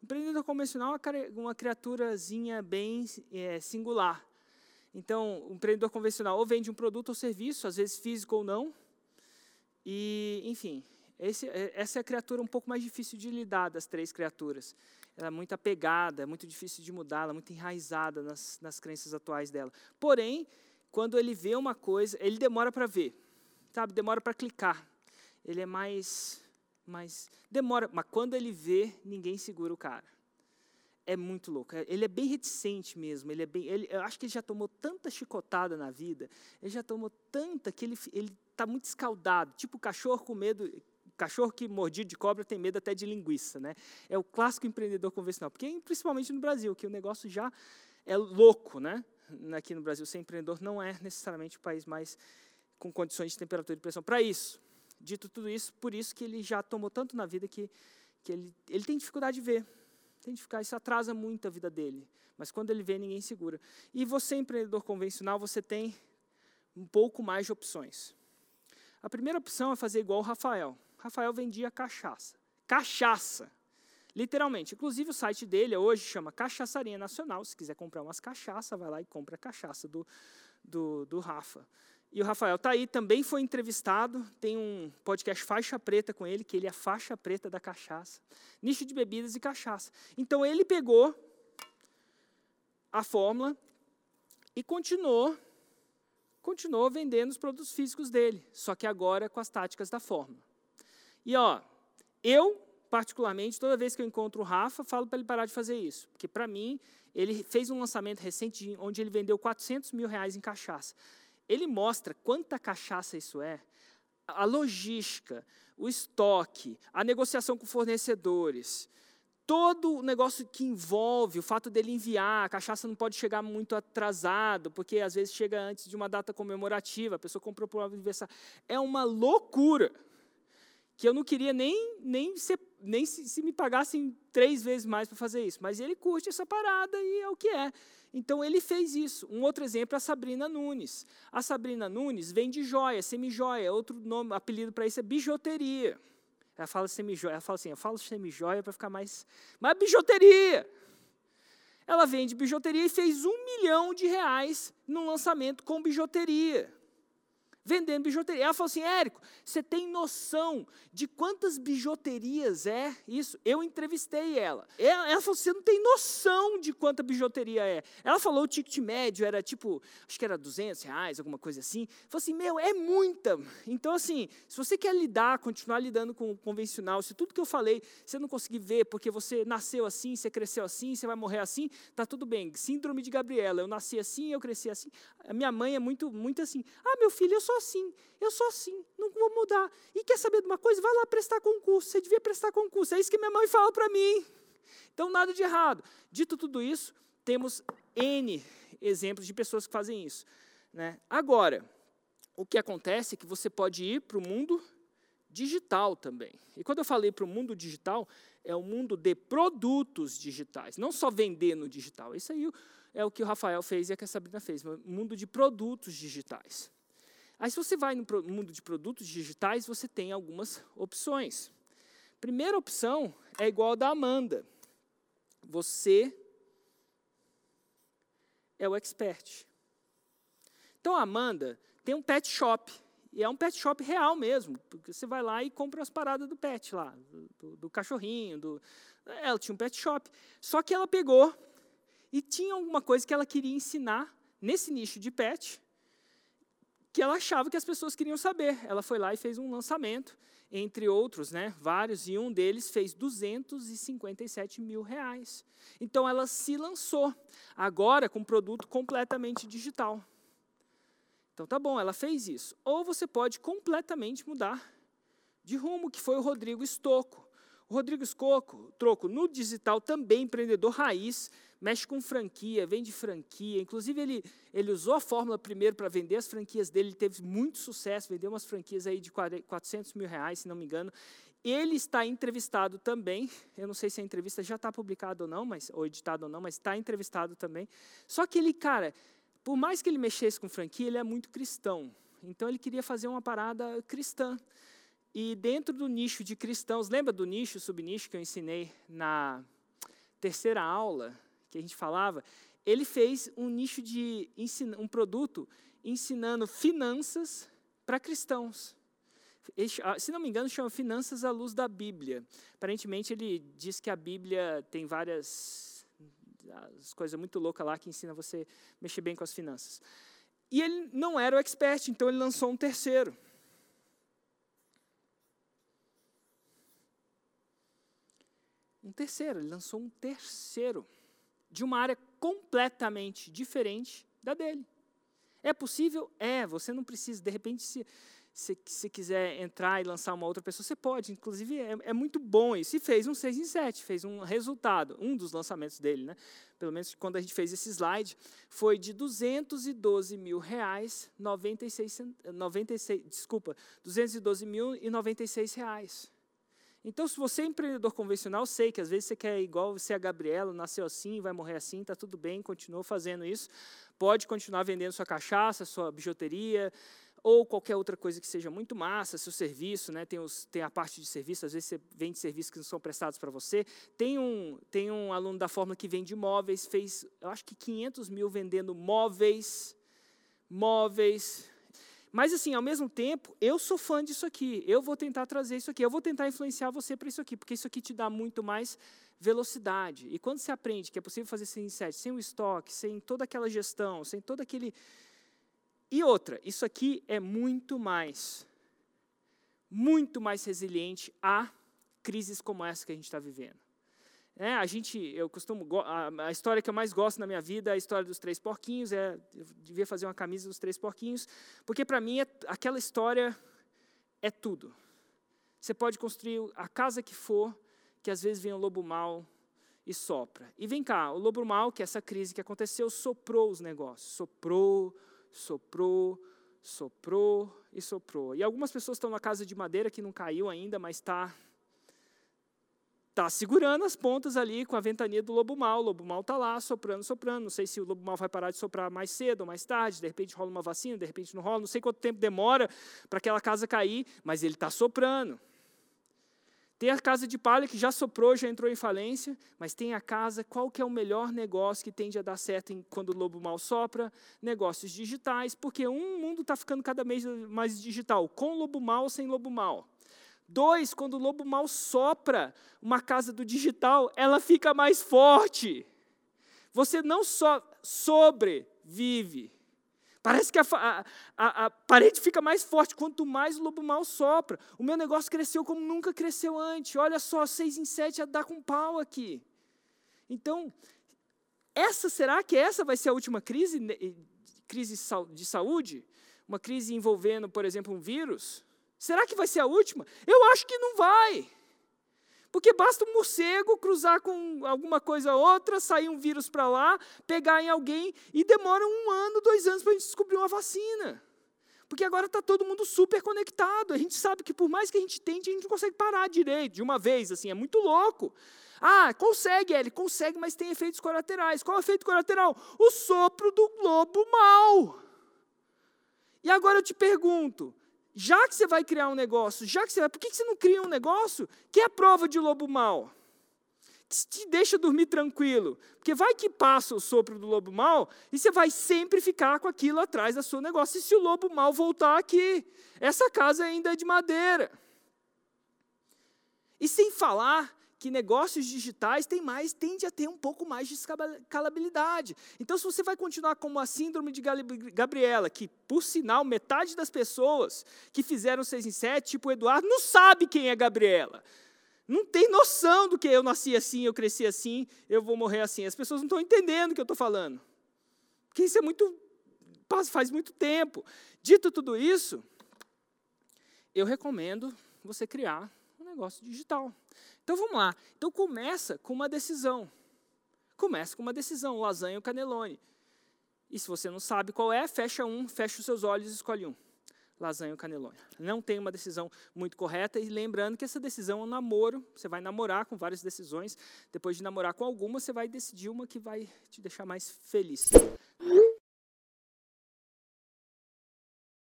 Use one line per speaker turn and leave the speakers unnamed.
O empreendedor convencional é uma criaturazinha bem é, singular. Então, o empreendedor convencional ou vende um produto ou serviço, às vezes físico ou não. E, enfim, esse, é, essa é a criatura um pouco mais difícil de lidar das três criaturas. Ela é muito apegada, é muito difícil de mudar, ela é muito enraizada nas, nas crenças atuais dela. Porém, quando ele vê uma coisa, ele demora para ver, sabe? Demora para clicar. Ele é mais, mais demora, mas quando ele vê, ninguém segura o cara. É muito louco. É, ele é bem reticente mesmo. Ele é bem, ele, eu acho que ele já tomou tanta chicotada na vida. Ele já tomou tanta que ele ele está muito escaldado, tipo cachorro com medo. Cachorro que mordido de cobra tem medo até de linguiça, né? É o clássico empreendedor convencional, porque principalmente no Brasil, que o negócio já é louco, né? aqui no Brasil, ser empreendedor não é necessariamente o país mais com condições de temperatura e pressão para isso. Dito tudo isso, por isso que ele já tomou tanto na vida que, que ele, ele tem dificuldade de ver. Tem dificuldade, isso atrasa muito a vida dele. Mas quando ele vê, ninguém segura. E você, empreendedor convencional, você tem um pouco mais de opções. A primeira opção é fazer igual o Rafael. Rafael vendia cachaça. Cachaça! Literalmente. Inclusive, o site dele hoje chama Cachaçaria Nacional. Se quiser comprar umas cachaças, vai lá e compra a cachaça do, do, do Rafa. E o Rafael está aí, também foi entrevistado. Tem um podcast Faixa Preta com ele, que ele é faixa preta da cachaça. Nicho de bebidas e cachaça. Então, ele pegou a fórmula e continuou continuou vendendo os produtos físicos dele, só que agora com as táticas da fórmula. E ó, eu particularmente, toda vez que eu encontro o Rafa, falo para ele parar de fazer isso. Porque, para mim, ele fez um lançamento recente onde ele vendeu 400 mil reais em cachaça. Ele mostra quanta cachaça isso é, a logística, o estoque, a negociação com fornecedores, todo o negócio que envolve o fato dele enviar, a cachaça não pode chegar muito atrasado, porque às vezes chega antes de uma data comemorativa, a pessoa comprou por um aniversário. É uma loucura que eu não queria nem, nem, ser, nem se, se me pagassem três vezes mais para fazer isso. Mas ele curte essa parada e é o que é. Então ele fez isso. Um outro exemplo é a Sabrina Nunes. A Sabrina Nunes vende joia, semi-joia. Outro nome, apelido para isso é bijuteria. Ela fala semi-joia, ela fala assim, eu falo semi-joia para ficar mais. Mas bijuteria! Ela vende bijuteria e fez um milhão de reais no lançamento com bijuteria vendendo bijuteria. Ela falou assim: Érico, você tem noção de quantas bijuterias é isso? Eu entrevistei ela. Ela, ela falou: você não tem noção de quanta bijuteria é. Ela falou: o ticket médio era tipo, acho que era 200 reais, alguma coisa assim. Falou assim: meu, é muita. Então, assim, se você quer lidar, continuar lidando com o convencional, se tudo que eu falei você não conseguir ver porque você nasceu assim, você cresceu assim, você vai morrer assim, tá tudo bem. Síndrome de Gabriela: eu nasci assim, eu cresci assim. A minha mãe é muito, muito assim: ah, meu filho, eu sou assim, eu sou assim, não vou mudar. E quer saber de uma coisa? Vai lá prestar concurso, você devia prestar concurso. É isso que minha mãe fala para mim. Então, nada de errado. Dito tudo isso, temos N exemplos de pessoas que fazem isso. Né? Agora, o que acontece é que você pode ir para o mundo digital também. E quando eu falei para o mundo digital, é o mundo de produtos digitais, não só vender no digital. Isso aí é o que o Rafael fez e a que a Sabrina fez, mundo de produtos digitais. Aí, se você vai no mundo de produtos digitais, você tem algumas opções. Primeira opção é igual a da Amanda. Você é o expert. Então, a Amanda tem um pet shop. E é um pet shop real mesmo. Porque você vai lá e compra as paradas do pet lá, do, do cachorrinho. Do... Ela tinha um pet shop. Só que ela pegou e tinha alguma coisa que ela queria ensinar nesse nicho de pet que ela achava que as pessoas queriam saber. Ela foi lá e fez um lançamento, entre outros, né, vários, e um deles fez 257 mil reais. Então ela se lançou, agora com um produto completamente digital. Então tá bom, ela fez isso. Ou você pode completamente mudar de rumo, que foi o Rodrigo Estocco. O Rodrigo Escoco, troco, no digital também empreendedor raiz, mexe com franquia, vende franquia. Inclusive, ele, ele usou a fórmula primeiro para vender as franquias dele, ele teve muito sucesso, vendeu umas franquias aí de 400 mil reais, se não me engano. Ele está entrevistado também, eu não sei se a entrevista já está publicada ou não, mas, ou editada ou não, mas está entrevistado também. Só que ele, cara, por mais que ele mexesse com franquia, ele é muito cristão. Então, ele queria fazer uma parada cristã. E dentro do nicho de cristãos, lembra do nicho, subnicho que eu ensinei na, terceira aula que a gente falava, ele fez um nicho de um produto ensinando finanças para cristãos. Se não me engano, chama Finanças à Luz da Bíblia. Aparentemente, ele diz que a Bíblia tem várias coisas muito loucas lá que ensina você mexer bem com as finanças. E ele não era o expert, então ele lançou um terceiro. Um terceiro, ele lançou um terceiro de uma área completamente diferente da dele. É possível? É, você não precisa, de repente, se, se, se quiser entrar e lançar uma outra pessoa, você pode. Inclusive, é, é muito bom isso. E fez um 6 em 7, fez um resultado, um dos lançamentos dele, né? pelo menos quando a gente fez esse slide, foi de 212 mil reais, 96, 96, desculpa, 212 mil e 96 reais. Então, se você é empreendedor convencional, sei que às vezes você quer igual você a Gabriela, nasceu assim, vai morrer assim, está tudo bem, continua fazendo isso. Pode continuar vendendo sua cachaça, sua bijuteria, ou qualquer outra coisa que seja muito massa, seu serviço, né? tem, os, tem a parte de serviço, às vezes você vende serviços que não são prestados para você. Tem um, tem um aluno da Fórmula que vende móveis, fez, eu acho que 500 mil vendendo móveis, móveis, mas, assim, ao mesmo tempo, eu sou fã disso aqui. Eu vou tentar trazer isso aqui. Eu vou tentar influenciar você para isso aqui, porque isso aqui te dá muito mais velocidade. E quando você aprende que é possível fazer sem inset, sem o estoque, sem toda aquela gestão, sem todo aquele. E outra, isso aqui é muito mais, muito mais resiliente a crises como essa que a gente está vivendo. É, a gente, eu costumo, a, história que eu mais gosto na minha vida é a história dos três porquinhos. É, eu devia fazer uma camisa dos três porquinhos, porque para mim é, aquela história é tudo. Você pode construir a casa que for, que às vezes vem o lobo mau e sopra. E vem cá, o lobo mau, que é essa crise que aconteceu, soprou os negócios, soprou, soprou, soprou e soprou. E algumas pessoas estão na casa de madeira que não caiu ainda, mas está está segurando as pontas ali com a ventania do lobo mal. O lobo mal está lá, soprando, soprando. Não sei se o lobo mal vai parar de soprar mais cedo ou mais tarde. De repente rola uma vacina, de repente não rola. Não sei quanto tempo demora para aquela casa cair, mas ele está soprando. Tem a casa de palha que já soprou, já entrou em falência, mas tem a casa, qual que é o melhor negócio que tende a dar certo em, quando o lobo mal sopra? Negócios digitais, porque um mundo está ficando cada vez mais digital, com lobo mal ou sem lobo mal. Dois, quando o lobo mal sopra uma casa do digital, ela fica mais forte. Você não só sobrevive. Parece que a, a, a, a, parede fica mais forte quanto mais o lobo mal sopra. O meu negócio cresceu como nunca cresceu antes. Olha só, seis em sete a dar com pau aqui. Então, essa será que essa vai ser a última crise, crise de saúde? Uma crise envolvendo, por exemplo, um vírus? Será que vai ser a última? Eu acho que não vai. Porque basta um morcego cruzar com alguma coisa ou outra, sair um vírus para lá, pegar em alguém, e demora um ano, dois anos para a gente descobrir uma vacina. Porque agora está todo mundo super conectado. A gente sabe que por mais que a gente tente, a gente não consegue parar direito, de uma vez, assim, é muito louco. Ah, consegue, ele consegue, mas tem efeitos colaterais. Qual é o efeito colateral? O sopro do lobo mau. E agora eu te pergunto, já que você vai criar um negócio, já que você vai, por que você não cria um negócio que é a prova de lobo mau? Que te deixa dormir tranquilo. Porque vai que passa o sopro do lobo mau e você vai sempre ficar com aquilo atrás do seu negócio. E se o lobo mau voltar aqui? Essa casa ainda é de madeira. E sem falar que negócios digitais tem mais, tende a ter um pouco mais de escalabilidade. Então, se você vai continuar com a síndrome de Gabriela, que, por sinal, metade das pessoas que fizeram 6 em 7, tipo o Eduardo, não sabe quem é Gabriela. Não tem noção do que eu nasci assim, eu cresci assim, eu vou morrer assim. As pessoas não estão entendendo o que eu estou falando. Porque isso é muito. faz muito tempo. Dito tudo isso, eu recomendo você criar negócio digital. Então vamos lá. Então começa com uma decisão. Começa com uma decisão, lasanha ou canelone. E se você não sabe qual é, fecha um, fecha os seus olhos e escolhe um. Lasanha ou canelone. Não tem uma decisão muito correta. E lembrando que essa decisão é um namoro. Você vai namorar com várias decisões. Depois de namorar com alguma, você vai decidir uma que vai te deixar mais feliz.